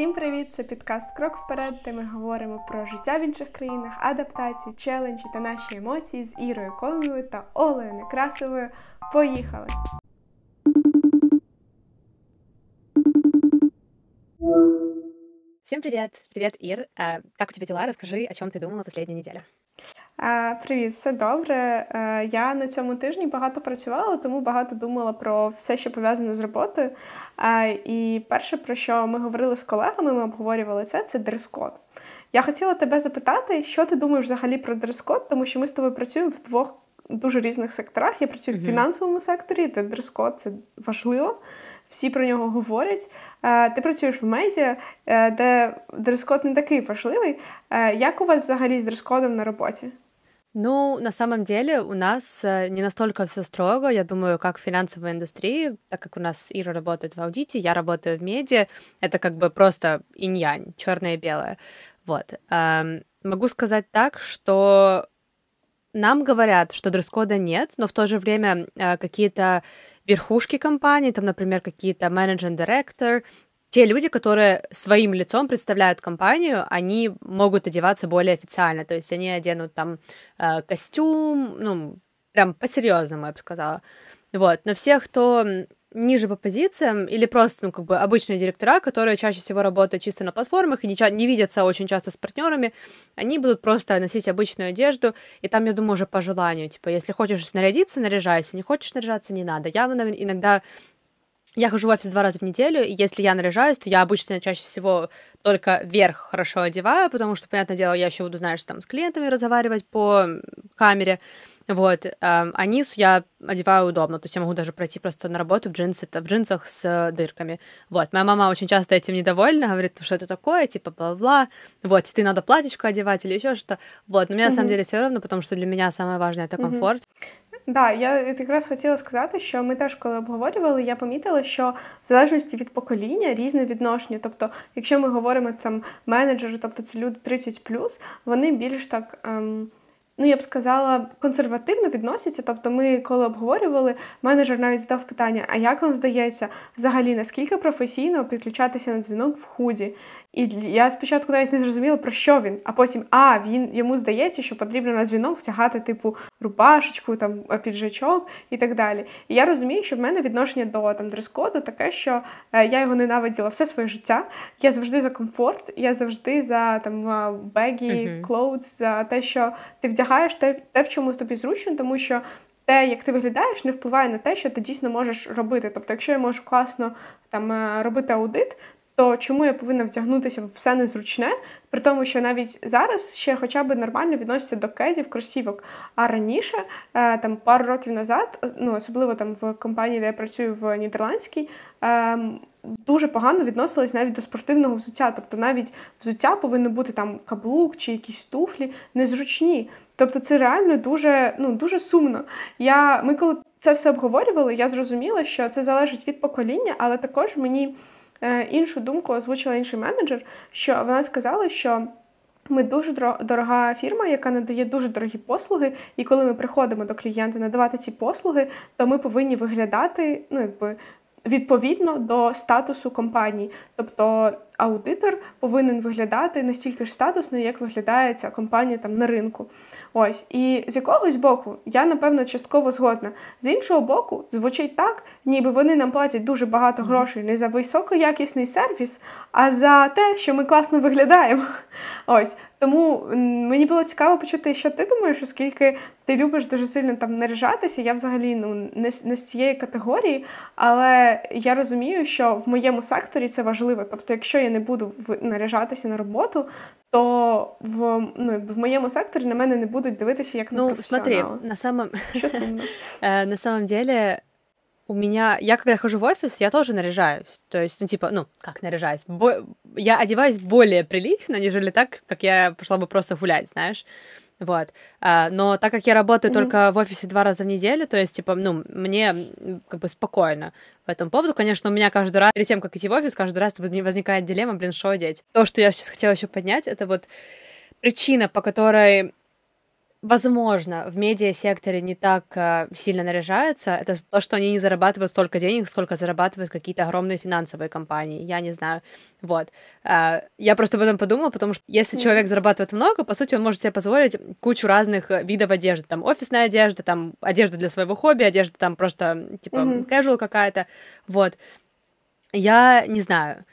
Всім привіт! Це підкаст Крок вперед, де ми говоримо про життя в інших країнах, адаптацію, челенджі та наші емоції з Ірою Колновою та Олею Некрасовою. Поїхали! Всем привет! Привет, Ир. Как у тебя дела? Расскажи, о чем ты думала последнюю неделю. Привіт, все добре. Я на цьому тижні багато працювала, тому багато думала про все, що пов'язане з роботою. І перше, про що ми говорили з колегами, ми обговорювали це, це дрес-код. Я хотіла тебе запитати, що ти думаєш взагалі про дрес-код, тому що ми з тобою працюємо в двох дуже різних секторах. Я працюю в фінансовому секторі, де дрес-код це важливо. Всі про нього говорять. Ти працюєш в медіа, е, де дрес-код не такий важливий. Е, як у вас взагалі з дрес-кодом на роботі? Ну, на самом деле у нас э, не настолько все строго, я думаю, как в финансовой индустрии, так как у нас Ира работает в аудите, я работаю в медиа, это как бы просто инь-янь, черное и белое. Вот. Могу сказать так, что нам говорят, что дресс-кода нет, но в то же время э, какие-то верхушки компании, там, например, какие-то менеджер-директор, те люди, которые своим лицом представляют компанию, они могут одеваться более официально, то есть они оденут там э, костюм, ну, прям по-серьезному, я бы сказала. Вот, но всех, кто ниже по позициям или просто, ну, как бы обычные директора, которые чаще всего работают чисто на платформах и не, не видятся очень часто с партнерами, они будут просто носить обычную одежду, и там, я думаю, уже по желанию, типа, если хочешь нарядиться, наряжайся, не хочешь наряжаться, не надо. Я иногда я хожу в офис два раза в неделю, и если я наряжаюсь, то я обычно чаще всего только верх хорошо одеваю, потому что, понятное дело, я еще буду, знаешь, там с клиентами разговаривать по камере, вот, а низ я одеваю удобно, то есть я могу даже пройти просто на работу в джинсы, в джинсах с дырками, вот. Моя мама очень часто этим недовольна, говорит, ну что это такое, типа, бла-бла, вот, ты надо платьечку одевать или еще что-то, вот, но мне на самом деле все равно, потому что для меня самое важное — это комфорт. Да, я якраз хотіла сказати, що ми теж коли обговорювали, я помітила, що в залежності від покоління різне відношення. Тобто, якщо ми говоримо там менеджери, тобто це люди 30+, вони більш так. Ем, ну я б сказала, консервативно відносяться. Тобто, ми, коли обговорювали, менеджер навіть задав питання: а як вам здається, взагалі наскільки професійно підключатися на дзвінок в худі? І я спочатку навіть не зрозуміла, про що він, а потім а він йому здається, що потрібно на дзвінок втягати типу рубашечку, там піджачок і так далі. І я розумію, що в мене відношення до там дрес-коду таке, що е, я його ненавиділа все своє життя. Я завжди за комфорт, я завжди за там бегі, clothes, за те, що ти вдягаєш те, те, в чому тобі зручно, тому що. Те, як ти виглядаєш, не впливає на те, що ти дійсно можеш робити. Тобто, якщо я можу класно там е, робити аудит, то чому я повинна втягнутися в все незручне, при тому, що навіть зараз ще хоча б нормально відносяться до кедів, кросівок. А раніше, е, там пару років назад, ну особливо там в компанії, де я працюю в Нідерландській, ем, дуже погано відносились навіть до спортивного взуття. Тобто навіть взуття повинно бути там каблук чи якісь туфлі незручні. Тобто це реально дуже ну, дуже сумно. Я, Ми коли це все обговорювали, я зрозуміла, що це залежить від покоління, але також мені. Е, іншу думку озвучила інший менеджер, що вона сказала, що. Ми дуже дорога фірма, яка надає дуже дорогі послуги, і коли ми приходимо до клієнта надавати ці послуги, то ми повинні виглядати ну, якби, відповідно до статусу компанії. Тобто аудитор повинен виглядати настільки ж статусно, як виглядає ця компанія там на ринку. Ось і з якогось боку я напевно частково згодна. З іншого боку, звучить так, ніби вони нам платять дуже багато грошей не за високоякісний сервіс, а за те, що ми класно виглядаємо. Ось тому мені було цікаво почути, що ти думаєш, оскільки ти любиш дуже сильно там наряжатися. Я взагалі ну не, не з цієї категорії, але я розумію, що в моєму секторі це важливо. Тобто, якщо я не буду наряжатися на роботу, то в ну, в моєму секторі на мене не будуть дивитися як на ну, професіонала. смотри, на самом... Що сумно? Э, на самом деле у меня, я когда хожу в офис, я тоже наряжаюсь. То есть, ну, типа, ну, как наряжаюсь? Бо... Я одеваюсь более прилично, нежели так, как я пошла бы просто гулять, знаешь. Вот. А, но так как я работаю mm-hmm. только в офисе два раза в неделю, то есть, типа, ну, мне как бы спокойно по этому поводу. Конечно, у меня каждый раз, перед тем, как идти в офис, каждый раз возникает дилемма, блин, что одеть. То, что я сейчас хотела еще поднять, это вот причина, по которой возможно, в медиа-секторе не так э, сильно наряжаются, это то, что они не зарабатывают столько денег, сколько зарабатывают какие-то огромные финансовые компании, я не знаю, вот. Э, я просто об этом подумала, потому что если человек зарабатывает много, по сути, он может себе позволить кучу разных э, видов одежды, там, офисная одежда, там, одежда для своего хобби, одежда там просто, типа, casual какая-то, вот. Я не знаю,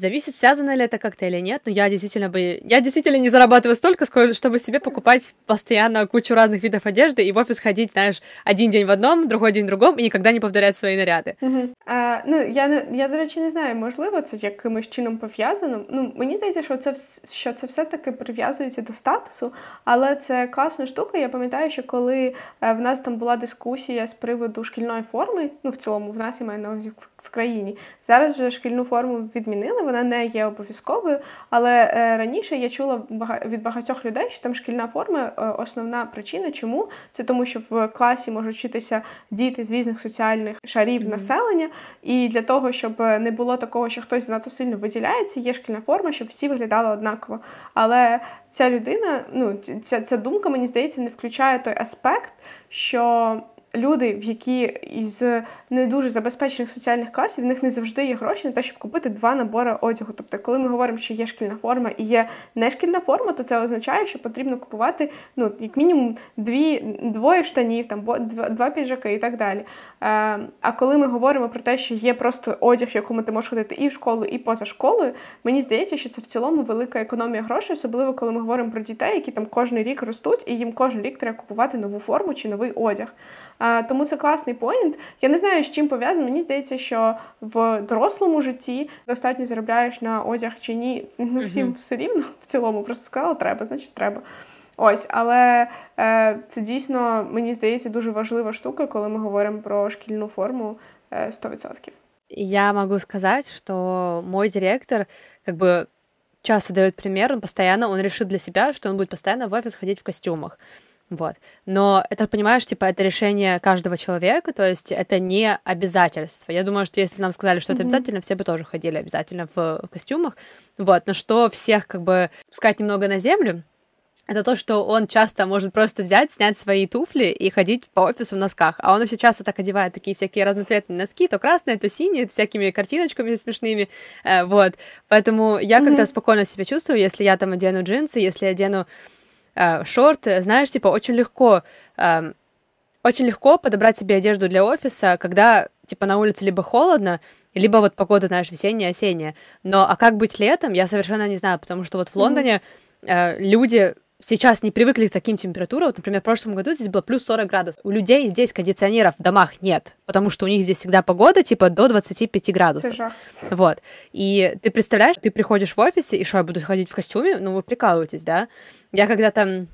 Зависит, связано ли это как-то или нет, но я действительно бы... Я действительно не зарабатываю столько, сколько, чтобы себе покупать постоянно кучу разных видов одежды и в офис ходить, знаешь, один день в одном, другой день в другом, і ніколи не повторяти свої наряди. Угу. А, ну, я, не, я, до речі, не знаю, можливо, це якимось чином пов'язано. Ну, Мені здається, що це що це все-таки прив'язується до статусу, але це класна штука. Я пам'ятаю, що коли е, в нас там була дискусія з приводу шкільної форми, ну, в цілому, в нас я маю на увазі в країні, зараз вже шкільну форму відмінили вона не є обов'язковою. Але е, раніше я чула від багатьох людей, що там шкільна форма е, основна причина. Чому? Це тому, що в класі можуть вчитися діти з різних соціальних шарів mm-hmm. населення, і для того, щоб не було такого, що хтось занадто сильно виділяється, є шкільна форма, щоб всі виглядали однаково. Але ця людина, ну ця, ця думка, мені здається, не включає той аспект, що люди, в які із не дуже забезпечених соціальних класів, в них не завжди є гроші на те, щоб купити два набори одягу. Тобто, коли ми говоримо, що є шкільна форма і є нешкільна форма, то це означає, що потрібно купувати ну, як мінімум дві, двоє штанів, там два, два піджаки і так далі. Е, а коли ми говоримо про те, що є просто одяг, в якому ти можеш ходити і в школу, і поза школою, мені здається, що це в цілому велика економія грошей, особливо коли ми говоримо про дітей, які там кожен рік ростуть, і їм кожен рік треба купувати нову форму чи новий одяг. Тому це класний поінт. Я не знаю, з чим пов'язано. Мені здається, що в дорослому житті достатньо заробляєш на одяг чи ні. Ну, всім все рівно в цілому. Просто сказала, треба, значить, треба. Ось, але е, це дійсно, мені здається, дуже важлива штука, коли ми говоримо про шкільну форму е, 100%. Я могу сказать, что мой директор как бы часто дает пример, он постоянно, он решит для себя, что он будет постоянно в офис ходить в костюмах. Вот. Но это, понимаешь, типа, это решение каждого человека, то есть это не обязательство. Я думаю, что если нам сказали, что mm-hmm. это обязательно, все бы тоже ходили обязательно в костюмах. Вот. Но что всех, как бы, спускать немного на землю, это то, что он часто может просто взять, снять свои туфли и ходить по офису в носках. А он часто так одевает такие всякие разноцветные носки, то красные, то синие, с всякими картиночками смешными. Э, вот. Поэтому я mm-hmm. как-то спокойно себя чувствую, если я там одену джинсы, если я одену э, шорты, знаешь, типа очень легко, э, очень легко подобрать себе одежду для офиса, когда типа на улице либо холодно, либо вот погода, знаешь, весенняя, осенняя. Но а как быть летом, я совершенно не знаю, потому что вот в Лондоне э, люди сейчас не привыкли к таким температурам. Вот, например, в прошлом году здесь было плюс 40 градусов. У людей здесь кондиционеров в домах нет, потому что у них здесь всегда погода типа до 25 градусов. Вот. И ты представляешь, ты приходишь в офисе, и что, я буду ходить в костюме? Ну, вы прикалываетесь, да? Я когда-то...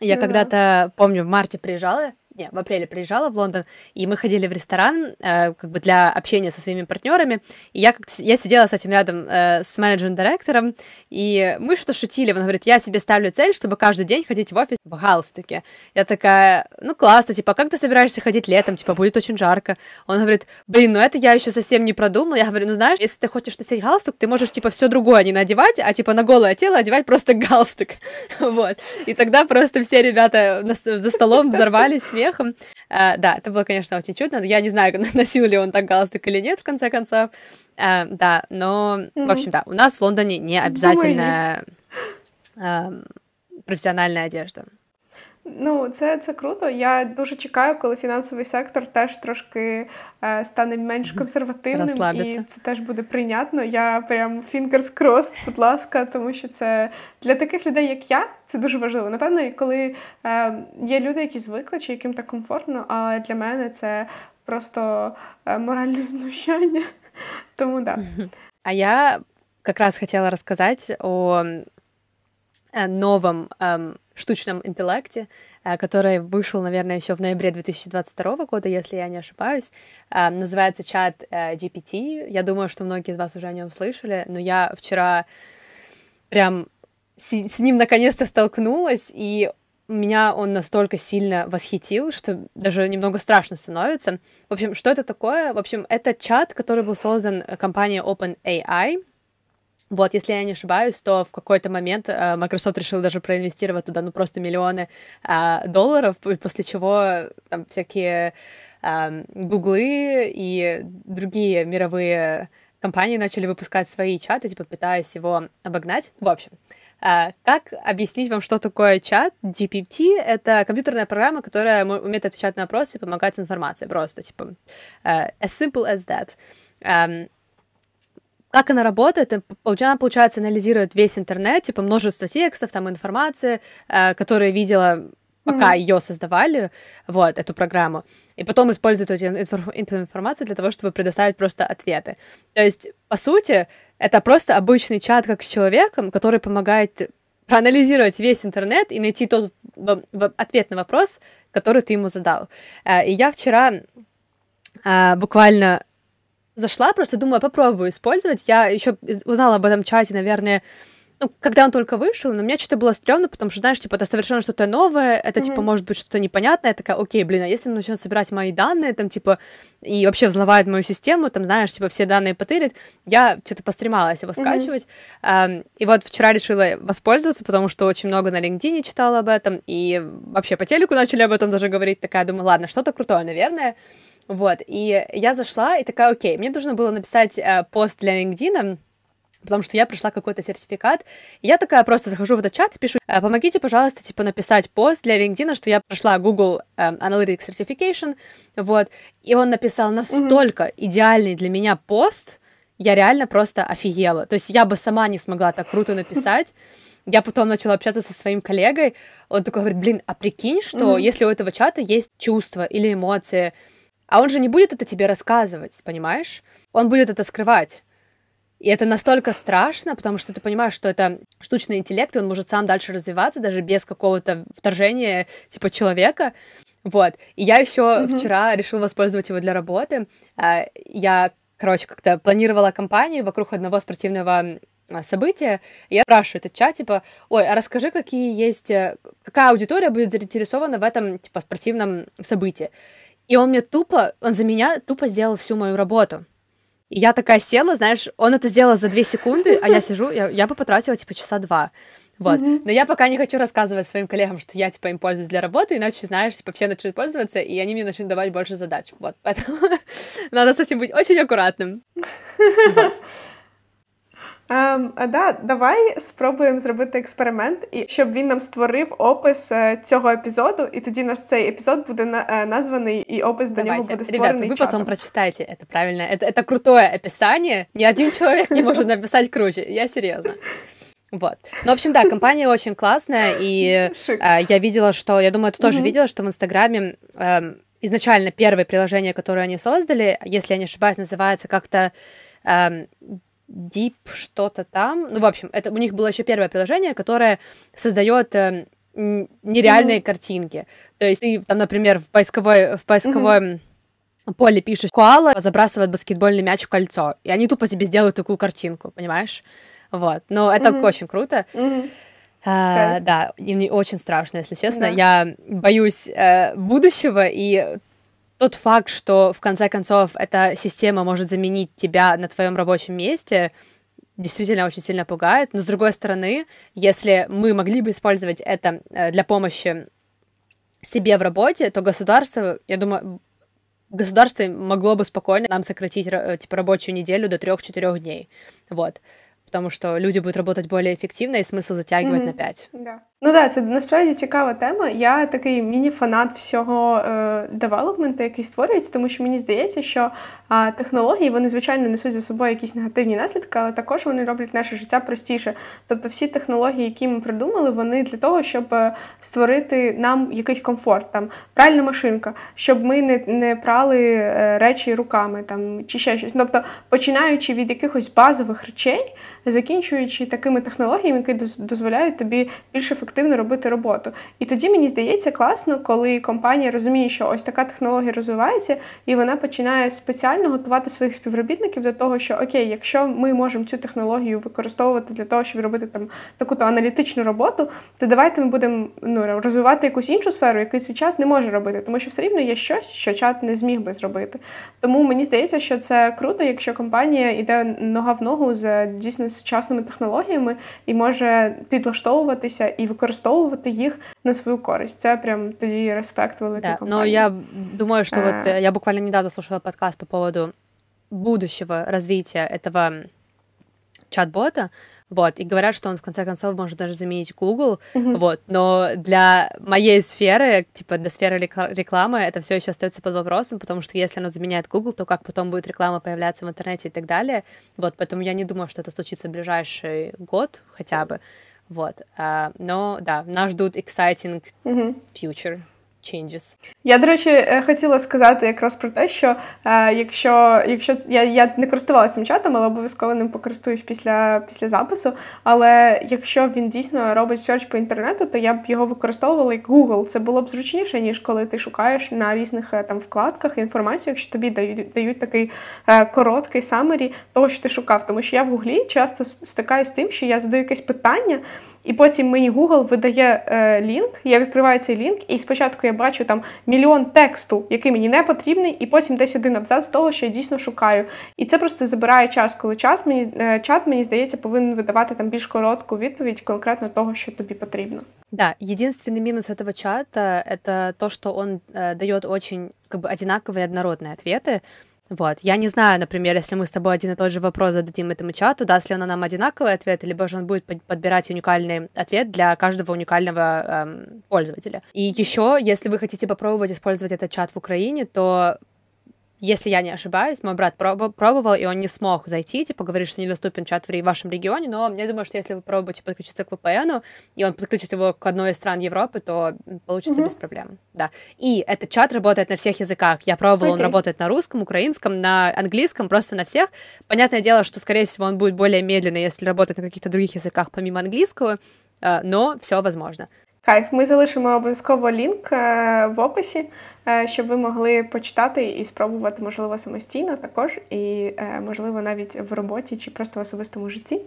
Я ну, когда-то, помню, в марте приезжала, не, в апреле приезжала в Лондон, и мы ходили в ресторан, э, как бы для общения со своими партнерами, и я как-то, я сидела с этим рядом э, с менеджером-директором, и мы что-то шутили, он говорит, я себе ставлю цель, чтобы каждый день ходить в офис в галстуке. Я такая, ну классно, типа, как ты собираешься ходить летом, типа, будет очень жарко. Он говорит, блин, ну это я еще совсем не продумала. Я говорю, ну знаешь, если ты хочешь носить галстук, ты можешь, типа, все другое не надевать, а, типа, на голое тело одевать просто галстук. вот. И тогда просто все ребята за столом взорвались смехом. А, да, это было, конечно, очень чудно. Я не знаю, носил ли он так галстук или нет, в конце концов. А, да, но, mm-hmm. в общем, да, у нас в Лондоне не обязательно а, професіональна одежда. Ну, це це круто. Я дуже чекаю, коли фінансовий сектор теж трошки е, стане менш консервативним, і це теж буде прийнятно. Я прям fingers crossed, будь ласка, тому що це для таких людей, як я, це дуже важливо. Напевно, коли е, є люди, які звикли, чи яким так комфортно, але для мене це просто е, моральне знущання. Тому да. А я как раз хотела рассказать о Э, новом эм, штучном интеллекте, э, который вышел, наверное, еще в ноябре 2022 года, если я не ошибаюсь. Э, называется чат э, GPT. Я думаю, что многие из вас уже о нем слышали, но я вчера прям с, с ним наконец-то столкнулась, и меня он настолько сильно восхитил, что даже немного страшно становится. В общем, что это такое? В общем, это чат, который был создан компанией OpenAI, Вот, если я не ошибаюсь, то в какой-то момент э, Microsoft решил даже проинвестировать туда, ну, просто миллионы э, долларов, после чего там всякие э, Гуглы и другие мировые компании начали выпускать свои чаты, типа пытаясь его обогнать. В общем, как объяснить вам, что такое чат? GPT — это компьютерная программа, которая умеет отвечать на вопросы и помогать с информацией. Просто, типа, as simple as that. Как она работает? Она, получается, анализирует весь интернет, типа множество текстов, там информации, э, которые видела пока mm-hmm. ее создавали, вот, эту программу, и потом используют эту, эту информацию для того, чтобы предоставить просто ответы. То есть, по сути, это просто обычный чат как с человеком, который помогает проанализировать весь интернет и найти тот ответ на вопрос, который ты ему задал. Э, и я вчера э, буквально зашла, просто думаю, попробую использовать. Я еще узнала об этом чате, наверное, ну, когда он только вышел, но мне что-то было стрёмно, потому что, знаешь, типа, это совершенно что-то новое, это, mm-hmm. типа, может быть, что-то непонятное, я такая, окей, блин, а если он начнет собирать мои данные, там, типа, и вообще взломает мою систему, там, знаешь, типа, все данные потырит, я что-то постремалась его скачивать, mm-hmm. um, и вот вчера решила воспользоваться, потому что очень много на LinkedIn читала об этом, и вообще по телеку начали об этом даже говорить, такая, думаю, ладно, что-то крутое, наверное, вот, и я зашла и такая, окей, мне нужно было написать э, пост для LinkedIn, потому что я прошла какой-то сертификат. И я такая просто захожу в этот чат и пишу, «Э, помогите, пожалуйста, типа написать пост для LinkedIn, что я прошла Google э, Analytics Certification, вот. И он написал настолько mm-hmm. идеальный для меня пост, я реально просто офигела. То есть я бы сама не смогла так круто написать. Я потом начала общаться со своим коллегой, он такой говорит, блин, а прикинь, что mm-hmm. если у этого чата есть чувства или эмоции, а он же не будет это тебе рассказывать, понимаешь? Он будет это скрывать. И это настолько страшно, потому что ты понимаешь, что это штучный интеллект, и он может сам дальше развиваться, даже без какого-то вторжения типа человека. Вот. И я еще mm-hmm. вчера решила воспользовать его для работы. А, я, короче, как-то планировала кампанию вокруг одного спортивного а, события. Я спрашиваю этот чат, типа, ой, а расскажи, какие есть, э, какая аудитория будет заинтересована в этом, типа, спортивном событии. И он мне тупо, он за меня тупо сделал всю мою работу. И я такая села, знаешь, он это сделал за две секунды, а я сижу, я, я бы потратила, типа, часа два. Вот. Mm-hmm. Но я пока не хочу рассказывать своим коллегам, что я, типа, им пользуюсь для работы, иначе, знаешь, типа, все начнут пользоваться, и они мне начнут давать больше задач. Вот. Поэтому надо с этим быть очень аккуратным. Вот. Ем, да, давай спробуємо зробити експеримент, і щоб він нам створив опис е, цього епізоду, і тоді наш цей епізод буде на, е, названий, і опис до нього буде створений Ребят, вы потом прочитайте это правильно. Это, это крутое описание. Ни один человек не может написать круче. Я серьезно. Вот. Ну, в общем, да, компания очень классная, и э, я видела, что, я думаю, ты тоже mm-hmm. видела, что в Инстаграме э, изначально первое приложение, которое они создали, если я не ошибаюсь, называется как-то э, Deep что-то там. Ну, в общем, это у них было еще первое приложение, которое создает э, нереальные mm-hmm. картинки. То есть ты там, например, в поисковой, в поисковой mm-hmm. поле пишешь «Коала забрасывает баскетбольный мяч в кольцо», и они тупо себе сделают такую картинку, понимаешь? Вот. Но это mm-hmm. очень круто. Mm-hmm. А, да, и мне очень страшно, если честно. Да. Я боюсь э, будущего, и тот факт, что в конце концов эта система может заменить тебя на твоем рабочем месте, действительно очень сильно пугает. Но с другой стороны, если мы могли бы использовать это э, для помощи себе в работе, то государство, я думаю, государство могло бы спокойно нам сократить э, типа рабочую неделю до трех-четырех дней. Вот потому що люди будуть працювати більш ефективно і смисл затягувати mm-hmm. на 5. Да. Ну так, це насправді цікава тема. Я такий міні-фанат всього е, девелопменту, який створюється, тому що мені здається, що е, технології вони, звичайно, несуть за собою якісь негативні наслідки, але також вони роблять наше життя простіше. Тобто, всі технології, які ми придумали, вони для того, щоб е, створити нам якийсь комфорт, там пральна машинка, щоб ми не не прали е, речі руками там чи ще щось. Тобто, починаючи від якихось базових речей закінчуючи такими технологіями, які дозволяють тобі більш ефективно ефективно робити роботу. І тоді мені здається класно, коли компанія розуміє, що ось така технологія розвивається, і вона починає спеціально готувати своїх співробітників до того, що окей, якщо ми можемо цю технологію використовувати для того, щоб робити там таку-то аналітичну роботу, то давайте ми будемо ну, розвивати якусь іншу сферу, яку цей чат не може робити, тому що все рівно є щось, що чат не зміг би зробити. Тому мені здається, що це круто, якщо компанія йде нога в ногу з дійсно сучасними технологіями і може підлаштовуватися і використовувати їх на свою користь. Це прям тоді респект великий да. Но я думаю, что вот я буквально недавно слушала подкаст по поводу будущего развития этого чат-бота, вот, и говорят, что он в конце концов может даже заменить Google, mm-hmm. вот, но для моей сферы, типа для сферы рекламы, это все еще остается под вопросом, потому что если оно заменяет Google, то как потом будет реклама появляться в интернете и так далее, вот, поэтому я не думаю, что это случится в ближайший год хотя бы, вот, а, но да, нас ждут exciting mm-hmm. future. Changes. Я, до речі, е, хотіла сказати якраз про те, що е, якщо якщо я я не користувалася цим чатом, але обов'язково ним покористуюсь після після запису. Але якщо він дійсно робить серч по інтернету, то я б його використовувала як Google. Це було б зручніше, ніж коли ти шукаєш на різних е, там вкладках інформацію, якщо тобі дають дають такий е, короткий самері того, що ти шукав. Тому що я в Гуглі часто стикаюся з тим, що я задаю якесь питання. І потім мені Google видає е, лінк, я відкриваю цей лінк, і спочатку я бачу там мільйон тексту, який мені не потрібний, і потім десь один абзац того, що я дійсно шукаю. І це просто забирає час, коли час мені е, чат, мені здається, повинен видавати там більш коротку відповідь конкретно того, що тобі потрібно. Да, единственный минус этого чата это то, что он э, дает очень как бы одинаковые однородные ответы. Вот. Я не знаю, например, если мы с тобой один и тот же вопрос зададим этому чату, даст ли он нам одинаковый ответ, либо же он будет подбирать уникальный ответ для каждого уникального эм, пользователя. И еще, если вы хотите попробовать использовать этот чат в Украине, то если я не ошибаюсь, мой брат проб- пробовал, и он не смог зайти, типа, говорит, что недоступен чат в вашем регионе, но я думаю, что если вы пробуете подключиться к VPN, и он подключит его к одной из стран Европы, то получится mm-hmm. без проблем. Да. И этот чат работает на всех языках. Я пробовала, okay. он работает на русском, украинском, на английском, просто на всех. Понятное дело, что, скорее всего, он будет более медленный, если работать на каких-то других языках помимо английского, э, но все возможно. Кайф, ми залишимо обов'язково лінк в описі. Е, щоб ви могли почитати і спробувати, можливо, самостійно також, і, е, можливо, навіть в роботі чи просто в особистому житті.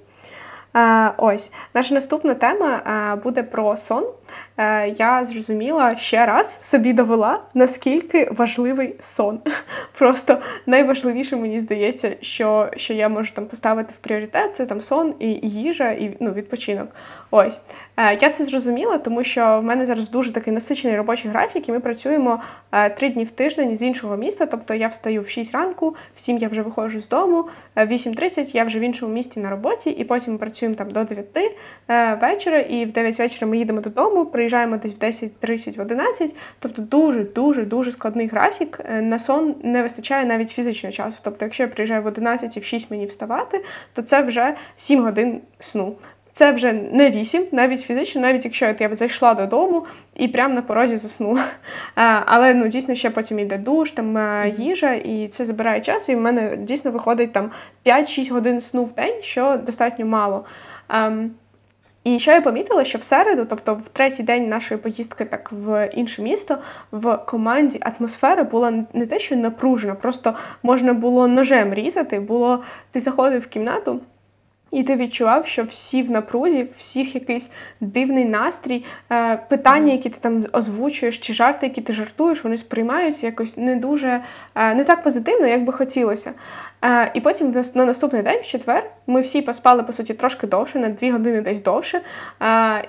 Е, ось наша наступна тема буде про сон. Я зрозуміла ще раз собі довела, наскільки важливий сон. Просто найважливіше мені здається, що що я можу там поставити в пріоритет це там сон і їжа, і ну, відпочинок. Ось Е, я це зрозуміла, тому що в мене зараз дуже такий насичений робочий графік, і ми працюємо е, три дні в тиждень з іншого міста. Тобто я встаю в 6 ранку, в 7 я вже виходжу з дому, в 8.30 я вже в іншому місті на роботі, і потім ми працюємо там до 9 е, вечора, і в 9 вечора ми їдемо додому, приїжджаємо десь в 10.30, в 11. Тобто дуже дуже складний графік. На сон не вистачає навіть фізичного часу. Тобто, якщо я приїжджаю в 11 і в 6 мені вставати, то це вже 7 годин сну. Це вже не вісім, навіть фізично, навіть якщо я б зайшла додому і прямо на порозі заснула. Але ну дійсно ще потім йде душ, там е, їжа, і це забирає час. І в мене дійсно виходить там 5-6 годин сну в день, що достатньо мало. І що я помітила, що в середу, тобто в третій день нашої поїздки, так в інше місто, в команді атмосфера була не те, що напружена, просто можна було ножем різати. Було ти заходив в кімнату. І ти відчував, що всі в напрузі, всіх якийсь дивний настрій, е, питання, які ти там озвучуєш, чи жарти, які ти жартуєш, вони сприймаються якось не дуже е, не так позитивно, як би хотілося. Е, і потім на наступний день, в четвер, ми всі поспали по суті трошки довше, на дві години десь довше.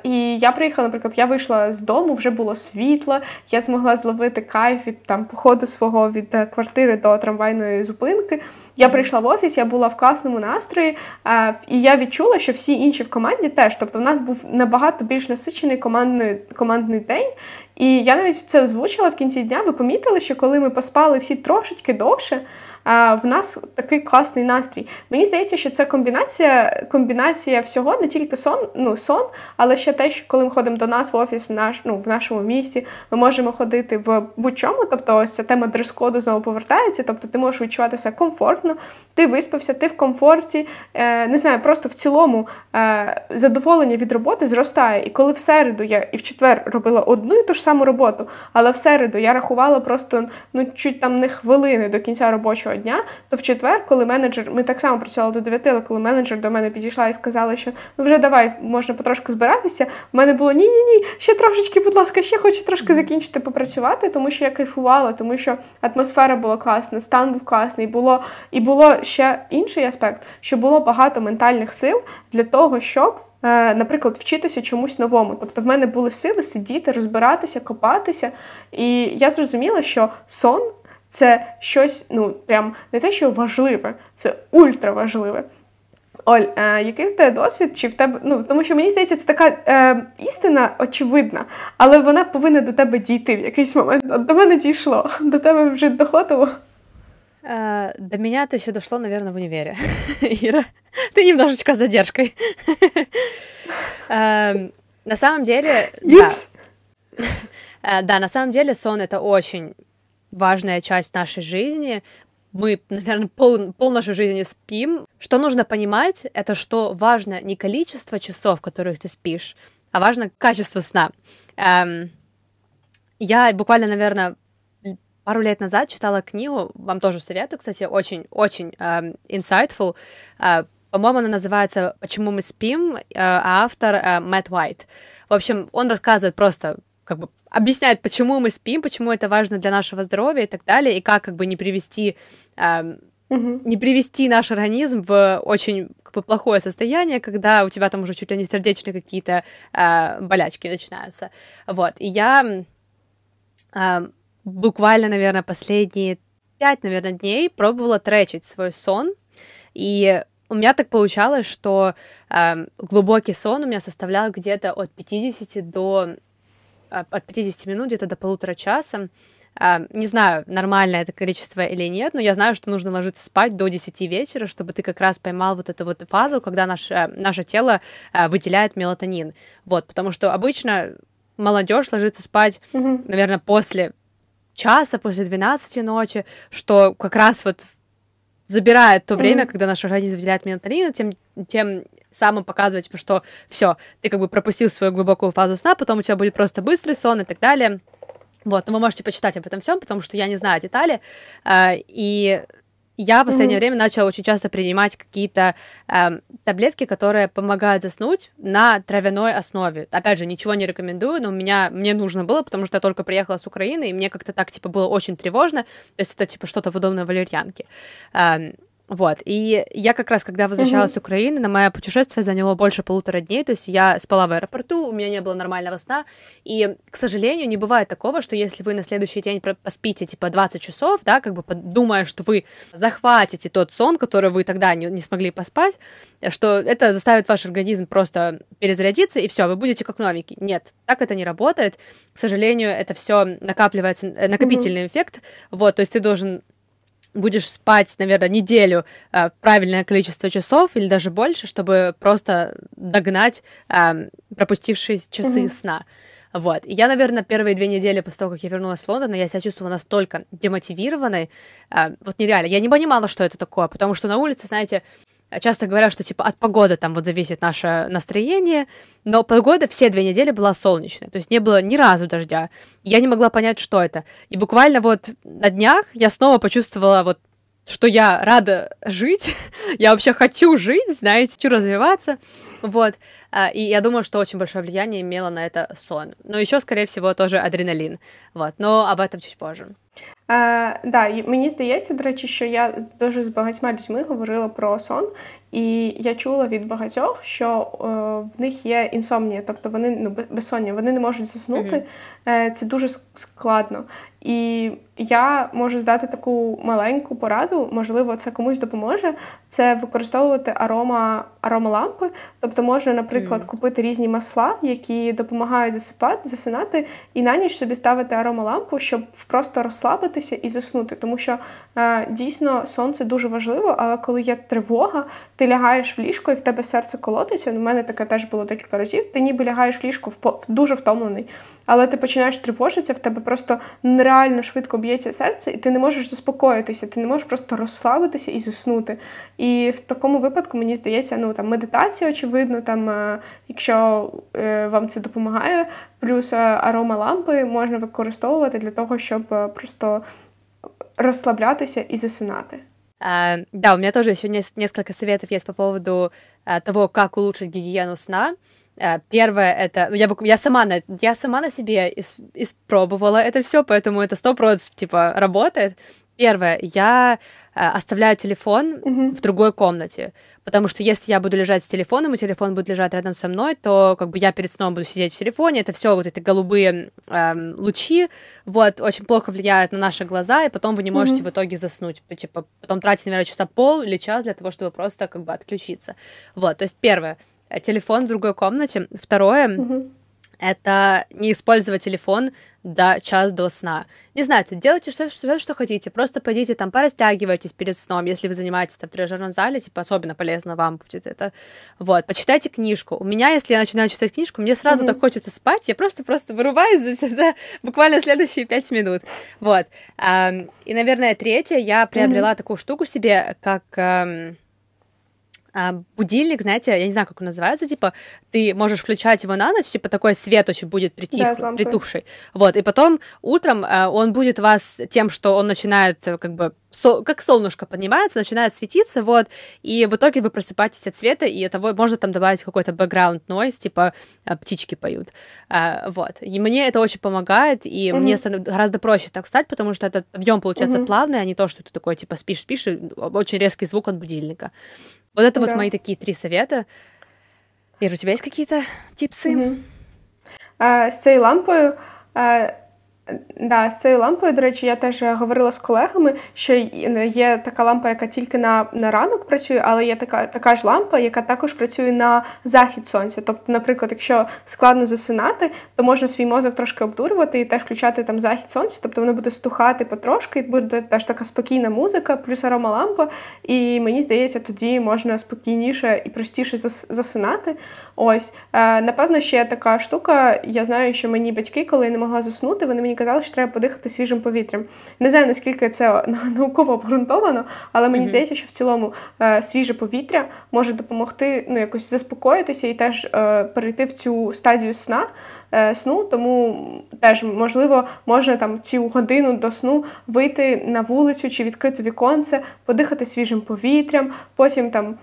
І я приїхала, наприклад, я вийшла з дому, вже було світло, я змогла зловити кайф від там походу свого від квартири до трамвайної зупинки. Я прийшла в офіс, я була в класному настрої, і я відчула, що всі інші в команді теж. Тобто, в нас був набагато більш насичений командний, командний день. І я навіть це озвучила в кінці дня. Ви помітили, що коли ми поспали всі трошечки довше. В нас такий класний настрій. Мені здається, що це комбінація комбінація всього, не тільки сон, ну сон, але ще те, що коли ми ходимо до нас в офіс, в наш ну в нашому місті, ми можемо ходити в будь-чому. Тобто, ось ця тема дрес-коду знову повертається. Тобто, ти можеш відчуватися комфортно, ти виспався, ти в комфорті. Е, Не знаю, просто в цілому е, задоволення від роботи зростає. І коли в середу я і в четвер робила одну і ту ж саму роботу, але в середу я рахувала просто ну чуть там не хвилини до кінця робочого дня, то в четвер, коли менеджер, ми так само працювали до 9, але коли менеджер до мене підійшла і сказала, що ну вже давай можна потрошку збиратися. В мене було ні-ні ні, ще трошечки, будь ласка, ще хочу трошки закінчити попрацювати, тому що я кайфувала, тому що атмосфера була класна, стан був класний. Було і було ще інший аспект, що було багато ментальних сил для того, щоб. Е, наприклад, вчитися чомусь новому. Тобто в мене були сили сидіти, розбиратися, копатися. І я зрозуміла, що сон це щось, ну, прям не те, що важливе, це ультраважливе. Оль, е, який в тебе досвід? Чи в тебе, ну, Тому що мені здається, це така е, істина очевидна, але вона повинна до тебе дійти в якийсь момент. От До мене дійшло, до тебе вже доходило. Э, до меня это еще дошло, наверное, в универе. Ира, ты немножечко с задержкой. Эм, на самом деле... Да. Э, да, на самом деле сон — это очень важная часть нашей жизни. Мы, наверное, пол, пол нашей жизни спим. Что нужно понимать, это что важно не количество часов, которых ты спишь, а важно качество сна. Эм, я буквально, наверное, пару лет назад читала книгу, вам тоже советую, кстати, очень-очень э, insightful. Э, по-моему, она называется «Почему мы спим», э, а автор э, Мэтт Уайт. В общем, он рассказывает просто, как бы объясняет, почему мы спим, почему это важно для нашего здоровья и так далее, и как как бы не привести э, угу. не привести наш организм в очень как бы, плохое состояние, когда у тебя там уже чуть ли не сердечные какие-то э, болячки начинаются. Вот. И я э, буквально, наверное, последние пять, наверное, дней пробовала тречить свой сон, и у меня так получалось, что э, глубокий сон у меня составлял где-то от 50 до от 50 минут где-то до полутора часа. Э, не знаю, нормальное это количество или нет, но я знаю, что нужно ложиться спать до 10 вечера, чтобы ты как раз поймал вот эту вот фазу, когда наше, наше тело выделяет мелатонин. Вот, потому что обычно молодежь ложится спать, mm-hmm. наверное, после часа, после 12 ночи, что как раз вот забирает то время, mm-hmm. когда наш организм выделяет мелатонин, тем, тем самым показывать, типа, что все, ты как бы пропустил свою глубокую фазу сна, потом у тебя будет просто быстрый сон и так далее. Вот, но вы можете почитать об этом всем, потому что я не знаю детали. Э, и я в последнее mm-hmm. время начала очень часто принимать какие-то э, таблетки, которые помогают заснуть на травяной основе. Опять же, ничего не рекомендую, но у меня мне нужно было, потому что я только приехала с Украины, и мне как-то так типа было очень тревожно. То есть это типа что-то подобное валерьянке. Э, вот, и я как раз, когда возвращалась mm-hmm. с Украины, на мое путешествие заняло больше полутора дней, то есть я спала в аэропорту, у меня не было нормального сна, и, к сожалению, не бывает такого, что если вы на следующий день поспите, типа, 20 часов, да, как бы думая, что вы захватите тот сон, который вы тогда не, не смогли поспать, что это заставит ваш организм просто перезарядиться, и все, вы будете как новенький. Нет, так это не работает. К сожалению, это все накапливается, э, накопительный mm-hmm. эффект, вот, то есть ты должен будешь спать, наверное, неделю э, правильное количество часов или даже больше, чтобы просто догнать э, пропустившие часы mm-hmm. сна. Вот. И я, наверное, первые две недели после того, как я вернулась в Лондон, я себя чувствовала настолько демотивированной, э, вот нереально. Я не понимала, что это такое, потому что на улице, знаете, часто говорят, что типа от погоды там вот зависит наше настроение, но погода все две недели была солнечная, то есть не было ни разу дождя. Я не могла понять, что это. И буквально вот на днях я снова почувствовала вот что я рада жить, я вообще хочу жить, знаете, хочу развиваться, вот, и я думаю, что очень большое влияние имело на это сон, но еще, скорее всего, тоже адреналин, вот, но об этом чуть позже. Е, да, мені здається, до речі, що я дуже з багатьма людьми говорила про сон, і я чула від багатьох, що е, в них є інсомнія, тобто вони ну безсоння, вони не можуть заснути. Mm-hmm. Е, це дуже складно. І я можу дати таку маленьку пораду, можливо, це комусь допоможе. Це використовувати арома аромалампи. Тобто можна, наприклад, mm. купити різні масла, які допомагають засипати, засинати, і на ніч собі ставити аромалампу, щоб просто розслабитися і заснути. Тому що е, дійсно сонце дуже важливо, але коли є тривога, ти лягаєш в ліжко і в тебе серце колотиться. У мене таке теж було декілька разів. Ти ніби лягаєш в ліжко в дуже втомлений, але ти починаєш тривожитися, в тебе просто нереально швидко б'ється серце, і ти не можеш заспокоїтися, ти не можеш просто розслабитися і заснути. І в такому випадку мені здається, ну там медитація, очевидно, там, е, якщо е, вам це допомагає, плюс е, арома лампи можна використовувати для того, щоб просто розслаблятися и засинати. А, да, у меня тоже еще несколько советов есть по поводу а, того, как улучшить гигиену сна. А, первое это, ну, я, я сама на, я сама на себе ис, испробовала это все, поэтому это сто процентов типа работает. Первое, я Э, оставляю телефон mm-hmm. в другой комнате. Потому что если я буду лежать с телефоном, и телефон будет лежать рядом со мной, то как бы я перед сном буду сидеть в телефоне, это все вот эти голубые эм, лучи, вот, очень плохо влияют на наши глаза, и потом вы не можете mm-hmm. в итоге заснуть. Типа, потом тратить, наверное, часа пол или час для того, чтобы просто как бы отключиться. Вот, то есть первое, э, телефон в другой комнате. Второе, mm-hmm это не использовать телефон до час до сна. Не знаю, делайте что, что, что хотите, просто пойдите там, порастягивайтесь перед сном, если вы занимаетесь там, в тренажерном зале, типа, особенно полезно вам будет это. Вот, почитайте книжку. У меня, если я начинаю читать книжку, мне сразу mm-hmm. так хочется спать, я просто-просто вырываюсь за, за буквально следующие пять минут. Вот. И, наверное, третье, я приобрела mm-hmm. такую штуку себе, как а, будильник, знаете, я не знаю, как он называется, типа, ты можешь включать его на ночь, типа, такой свет очень будет притих, да, притухший. Вот, и потом утром а, он будет вас тем, что он начинает, как бы, со, как солнышко поднимается, начинает светиться, вот, и в итоге вы просыпаетесь от света, и это можно там добавить какой-то background noise, типа а, птички поют, а, вот. И мне это очень помогает, и mm-hmm. мне гораздо проще так встать, потому что этот подъем получается mm-hmm. плавный, а не то, что ты такой, типа, спишь, спишь, и очень резкий звук от будильника. Вот это да. вот мои такие три совета. Ир, у тебя есть какие-то типсы? Mm-hmm. А, с цією лампою а, Да, з цією лампою, до речі, я теж говорила з колегами, що є така лампа, яка тільки на на ранок працює, але є така така ж лампа, яка також працює на захід сонця. Тобто, наприклад, якщо складно засинати, то можна свій мозок трошки обдурювати і теж включати там захід сонця, тобто воно буде стухати потрошки, і буде теж така спокійна музика, плюс арома лампа. І мені здається, тоді можна спокійніше і простіше засинати. Ось, е, напевно, ще така штука. Я знаю, що мені батьки, коли я не могла заснути, вони мені казали, що треба подихати свіжим повітрям. Не знаю, наскільки це науково обґрунтовано, але мені mm-hmm. здається, що в цілому е, свіже повітря може допомогти ну, якось заспокоїтися і теж е, перейти в цю стадію сна. Е, сну, тому теж можливо можна там цю годину до сну вийти на вулицю чи відкрити віконце, подихати свіжим повітрям, потім там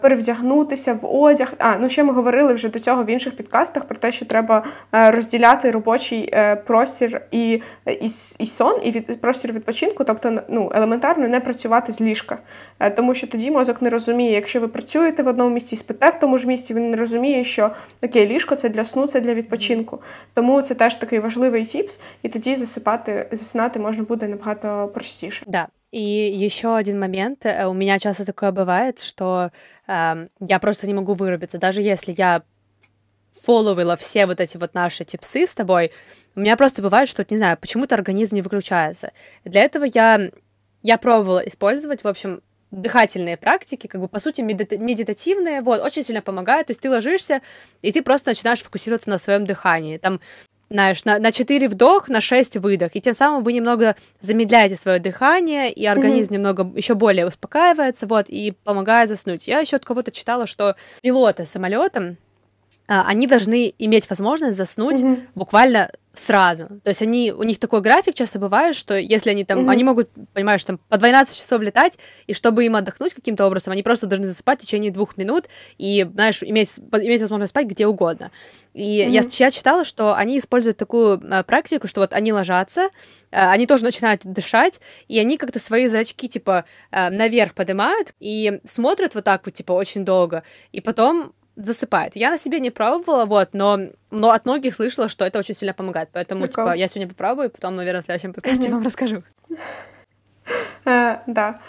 перевдягнутися в одяг. А ну ще ми говорили вже до цього в інших підкастах про те, що треба е, розділяти робочий е, простір і і, і сон, і від простір відпочинку, тобто ну, елементарно не працювати з ліжка. Тому що тоді мозок не розуміє, якщо ви працюєте в одному місці, спите в тому ж місці, він не розуміє, що окей, ліжко це для сну, це для відпочинку. Тому це теж такий важливий тіпс, і тоді засипати, засинати можна буде набагато простіше. Да. И еще один момент, э, у меня часто такое бывает, что э, я просто не могу вырубиться, даже если я фолловила все вот эти вот наши типсы с тобой, у меня просто бывает, что, не знаю, почему-то организм не выключается. Для этого я, я пробовала использовать, в общем, дыхательные практики, как бы, по сути, медитативные, вот, очень сильно помогают, то есть ты ложишься, и ты просто начинаешь фокусироваться на своем дыхании, там, знаешь, на, на 4 вдох, на 6 выдох. И тем самым вы немного замедляете свое дыхание, и организм mm-hmm. немного еще более успокаивается, вот, и помогает заснуть. Я еще от кого-то читала, что пилоты самолетом, а, они должны иметь возможность заснуть mm-hmm. буквально сразу. То есть они, у них такой график часто бывает, что если они там, mm-hmm. они могут, понимаешь, там по 12 часов летать, и чтобы им отдохнуть каким-то образом, они просто должны засыпать в течение двух минут и, знаешь, иметь, иметь возможность спать где угодно. И mm-hmm. я, я читала, что они используют такую а, практику, что вот они ложатся, а, они тоже начинают дышать, и они как-то свои зрачки, типа, а, наверх поднимают и смотрят вот так вот, типа, очень долго, и потом засыпает. Я на себе не пробовала, вот, но, но от многих слышала, что это очень сильно помогает. Поэтому, Прикол. типа, я сегодня попробую, и потом, наверное, в следующем подкасте вам расскажу. Да.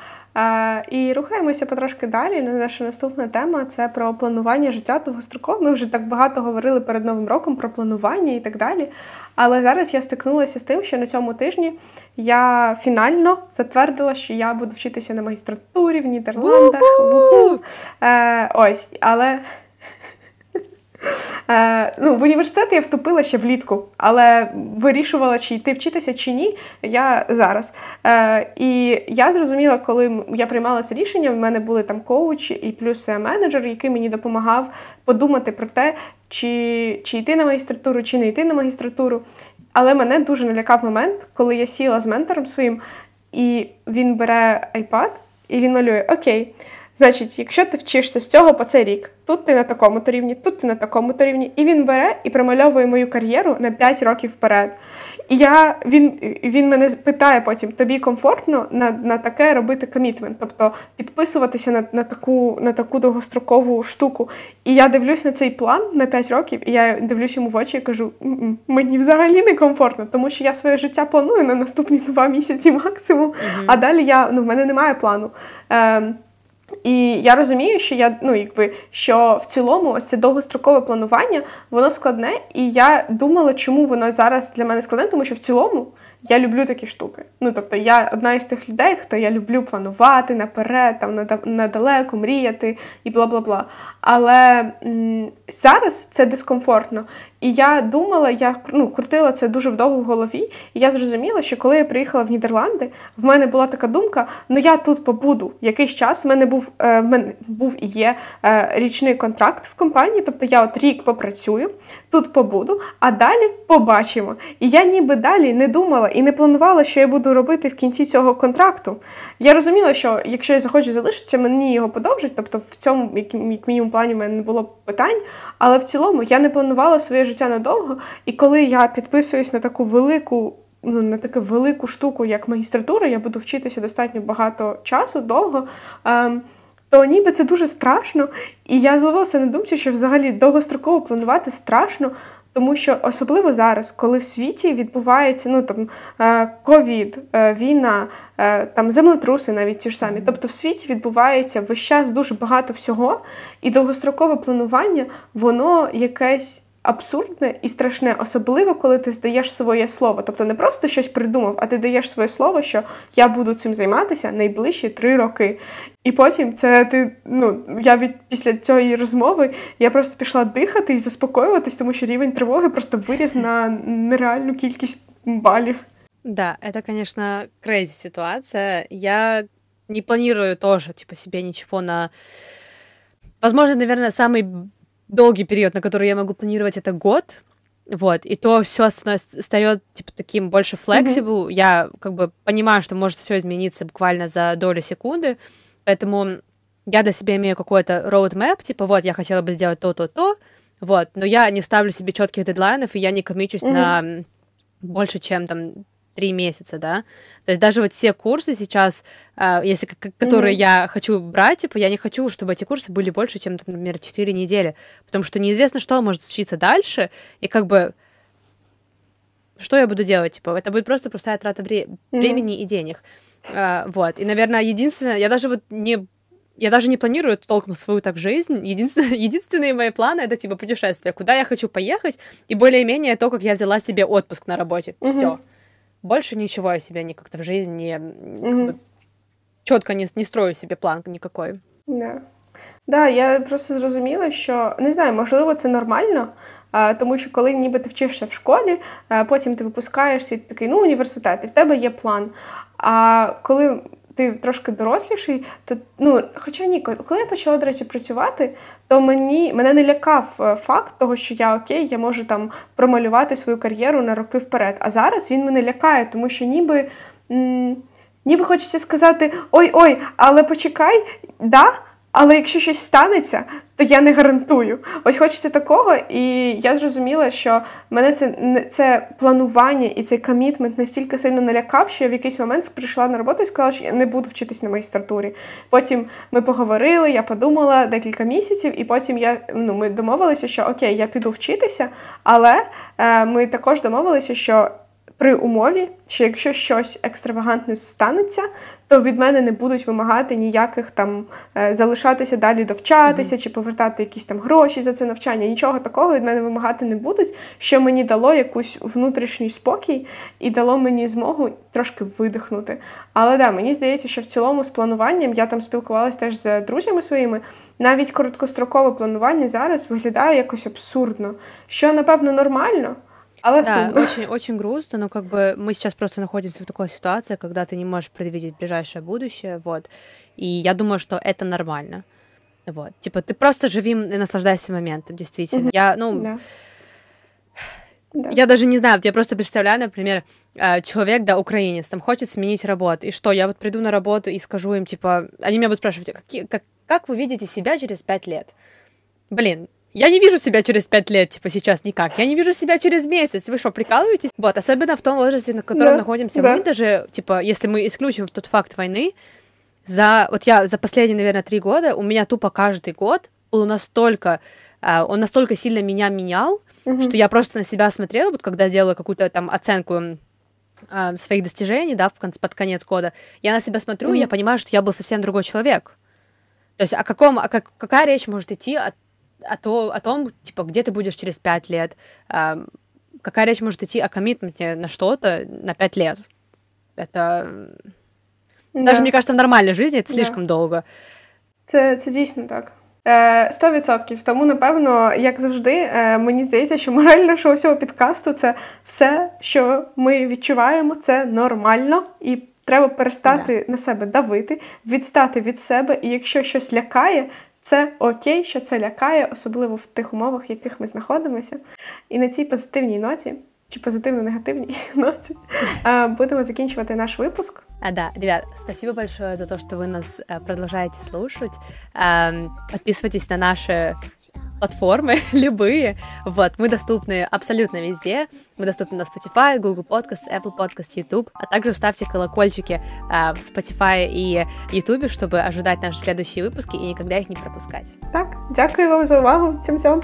І рухаємося потрошки далі. Наша наступна тема це про планування життя довгостроково. Ми вже так багато говорили перед новим роком про планування і так далі. Але зараз я стикнулася з тим, що на цьому тижні я фінально затвердила, що я буду вчитися на магістратурі в Нідерландах. Е, Ось, але Е, ну, В університет я вступила ще влітку, але вирішувала, чи йти вчитися, чи ні, я зараз. Е, І я зрозуміла, коли я приймала це рішення, в мене були там коуч і плюс менеджер, який мені допомагав подумати про те, чи, чи йти на магістратуру, чи не йти на магістратуру. Але мене дуже налякав момент, коли я сіла з ментором своїм, і він бере iPad, і він малює Окей. Значить, якщо ти вчишся з цього по цей рік, тут ти на такому то рівні, тут ти на такому то рівні, і він бере і промальовує мою кар'єру на 5 років вперед. І я, він він мене питає потім: тобі комфортно на на таке робити комітмент, тобто підписуватися на на, таку на таку довгострокову штуку. І я дивлюсь на цей план на 5 років, і я дивлюсь йому в очі і кажу: мені взагалі не комфортно, тому що я своє життя планую на наступні два місяці максимум. Mm-hmm. А далі я ну в мене немає плану. Е, і я розумію, що я ну якби що в цілому ось це довгострокове планування, воно складне, і я думала, чому воно зараз для мене складне, тому що в цілому я люблю такі штуки. Ну тобто, я одна із тих людей, хто я люблю планувати наперед, там надалеко, мріяти і бла бла бла. Але м- зараз це дискомфортно. І я думала, я ну, крутила це дуже вдовго в голові, і я зрозуміла, що коли я приїхала в Нідерланди, в мене була така думка: ну я тут побуду якийсь час. В мене був е, в мене був і є е, річний контракт в компанії, тобто я от рік попрацюю, тут побуду, а далі побачимо. І я ніби далі не думала і не планувала, що я буду робити в кінці цього контракту. Я розуміла, що якщо я захочу залишитися, мені його подовжать, тобто в цьому, як мінімум, плані в мене не було питань. Але в цілому я не планувала своє життя надовго. І коли я підписуюсь на таку велику, ну на таку велику штуку, як магістратура, я буду вчитися достатньо багато часу, довго. Ем, то ніби це дуже страшно, і я зловилася на думці, що взагалі довгостроково планувати страшно, тому що особливо зараз, коли в світі відбувається ну там е, ковід, е, війна, е, там землетруси, навіть ті ж самі. Тобто в світі відбувається весь час дуже багато всього, і довгострокове планування, воно якесь. Абсурдне і страшне, особливо, коли ти здаєш своє слово. Тобто не просто щось придумав, а ти даєш своє слово, що я буду цим займатися найближчі три роки. І потім це ти, ну я від після цієї розмови я просто пішла дихати і заспокоюватись, тому що рівень тривоги просто виріс на нереальну кількість балів. Да, это, конечно, крейзи ситуация. Я не планирую тоже, типа, себе ничего на... Возможно, наверное, самый долгий период, на который я могу планировать, это год. Вот, и то все стает типа таким больше flexible. Mm-hmm. Я как бы понимаю, что может все измениться буквально за долю секунды. Поэтому я для себя имею какой-то roadmap, типа вот я хотела бы сделать то-то-то, вот, но я не ставлю себе четких дедлайнов, и я не комичусь mm-hmm. на больше, чем там три месяца, да. То есть даже вот все курсы сейчас, э, если которые mm-hmm. я хочу брать, типа я не хочу, чтобы эти курсы были больше, чем, например, четыре недели, потому что неизвестно, что может случиться дальше, и как бы что я буду делать, типа это будет просто пустая трата вре- mm-hmm. времени и денег. А, вот. И, наверное, единственное, я даже вот не я даже не планирую толком свою так жизнь. Единственные, единственные мои планы это типа путешествия, куда я хочу поехать, и более-менее то, как я взяла себе отпуск на работе. Угу. Все. Больше ничего я себе не как-то в жизни угу. чітко не, не строю собі план никакой. Да. Да, я просто зрозуміла, що не знаю, можливо, це нормально, а, тому що коли ніби ти вчишся в школі, а потім ти випускаєшся і ти такий, ну, університет, і в тебе є план. А коли ти трошки доросліший, то ну, хоча ні, коли я почала, до речі, працювати, то мені мене не лякав е, факт того, що я окей, я можу там промалювати свою кар'єру на роки вперед. А зараз він мене лякає, тому що ніби. М- Ніби хочеться сказати ой-ой, але почекай, да, Але якщо щось станеться, то я не гарантую. Ось хочеться такого, і я зрозуміла, що мене це це планування і цей комітмент настільки сильно налякав, що я в якийсь момент прийшла на роботу і сказала, що я не буду вчитись на магістратурі. Потім ми поговорили, я подумала декілька місяців, і потім я ну ми домовилися, що окей, я піду вчитися, але е, ми також домовилися, що при умові, що якщо щось екстравагантне станеться, то від мене не будуть вимагати ніяких там е, залишатися далі довчатися mm-hmm. чи повертати якісь там гроші за це навчання. Нічого такого від мене вимагати не будуть, що мені дало якусь внутрішній спокій і дало мені змогу трошки видихнути. Але да, мені здається, що в цілому з плануванням я там спілкувалася теж з друзями своїми. Навіть короткострокове планування зараз виглядає якось абсурдно, що напевно нормально. Але да, очень, очень грустно, но как бы мы сейчас просто находимся в такой ситуации, когда ты не можешь предвидеть ближайшее будущее, вот. И я думаю, что это нормально. Вот. Типа, ты просто живи и наслаждайся моментом, действительно. Я, ну... Да. Да. Я даже не знаю, вот я просто представляю, например, э, человек, да, украинец, там хочет сменить работу, и что, я вот приду на работу и скажу им, типа, они меня будут спрашивать, как, как, как вы видите себя через пять лет? Блин, я не вижу себя через пять лет, типа, сейчас никак. Я не вижу себя через месяц. Вы что, прикалываетесь? Вот, особенно в том возрасте, на котором да, находимся да. мы, даже, типа, если мы исключим тот факт войны, за, вот я за последние, наверное, три года, у меня тупо каждый год был настолько, uh, он настолько сильно меня менял, mm-hmm. что я просто на себя смотрела, вот когда делала какую-то там оценку uh, своих достижений, да, в конце, под конец года, я на себя смотрю, mm-hmm. и я понимаю, что я был совсем другой человек. То есть о каком, о как, какая речь может идти от о, то, о том, типа, где ты будешь через пять лет, э, какая речь может идти о коммитменте на что-то на пять лет. Это да. даже, мне кажется, в нормальной жизни это слишком да. довго. Це, це дійсно так. Сто відсотків. Тому, напевно, як завжди, мені здається, що мораль нашого всього підкасту це все, що ми відчуваємо, це нормально, і треба перестати yeah. на себе давити, відстати від себе. І якщо щось лякає, це окей, що це лякає, особливо в тих умовах, в яких ми знаходимося. І на цій позитивній ноті. Чи позитивно-негативній ноте будем заканчивать наш выпуск. А, да, ребят, спасибо большое за то, что вы нас э, продолжаете слушать. Подписывайтесь на наши платформы, любые. Вот, мы доступны абсолютно везде. Мы доступны на Spotify, Google Podcast, Apple Podcast, YouTube. А также ставьте колокольчики э, в Spotify и YouTube, чтобы ожидать наши следующие выпуски и никогда их не пропускать. Так, дякую вам за увагу. Всем-всем.